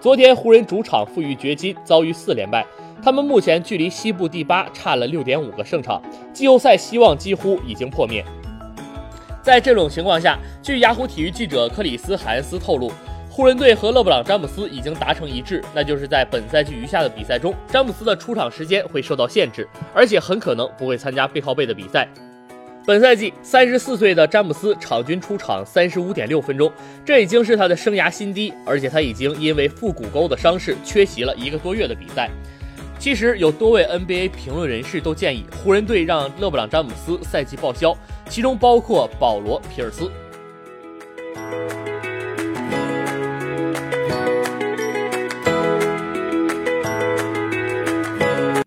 昨天湖人主场负于掘金，遭遇四连败，他们目前距离西部第八差了六点五个胜场，季后赛希望几乎已经破灭。在这种情况下，据雅虎体育记者克里斯·海恩斯透露，湖人队和勒布朗·詹姆斯已经达成一致，那就是在本赛季余下的比赛中，詹姆斯的出场时间会受到限制，而且很可能不会参加背靠背的比赛。本赛季，三十四岁的詹姆斯场均出场三十五点六分钟，这已经是他的生涯新低，而且他已经因为腹股沟的伤势缺席了一个多月的比赛。其实有多位 NBA 评论人士都建议湖人队让勒布朗·詹姆斯赛季报销，其中包括保罗·皮尔斯。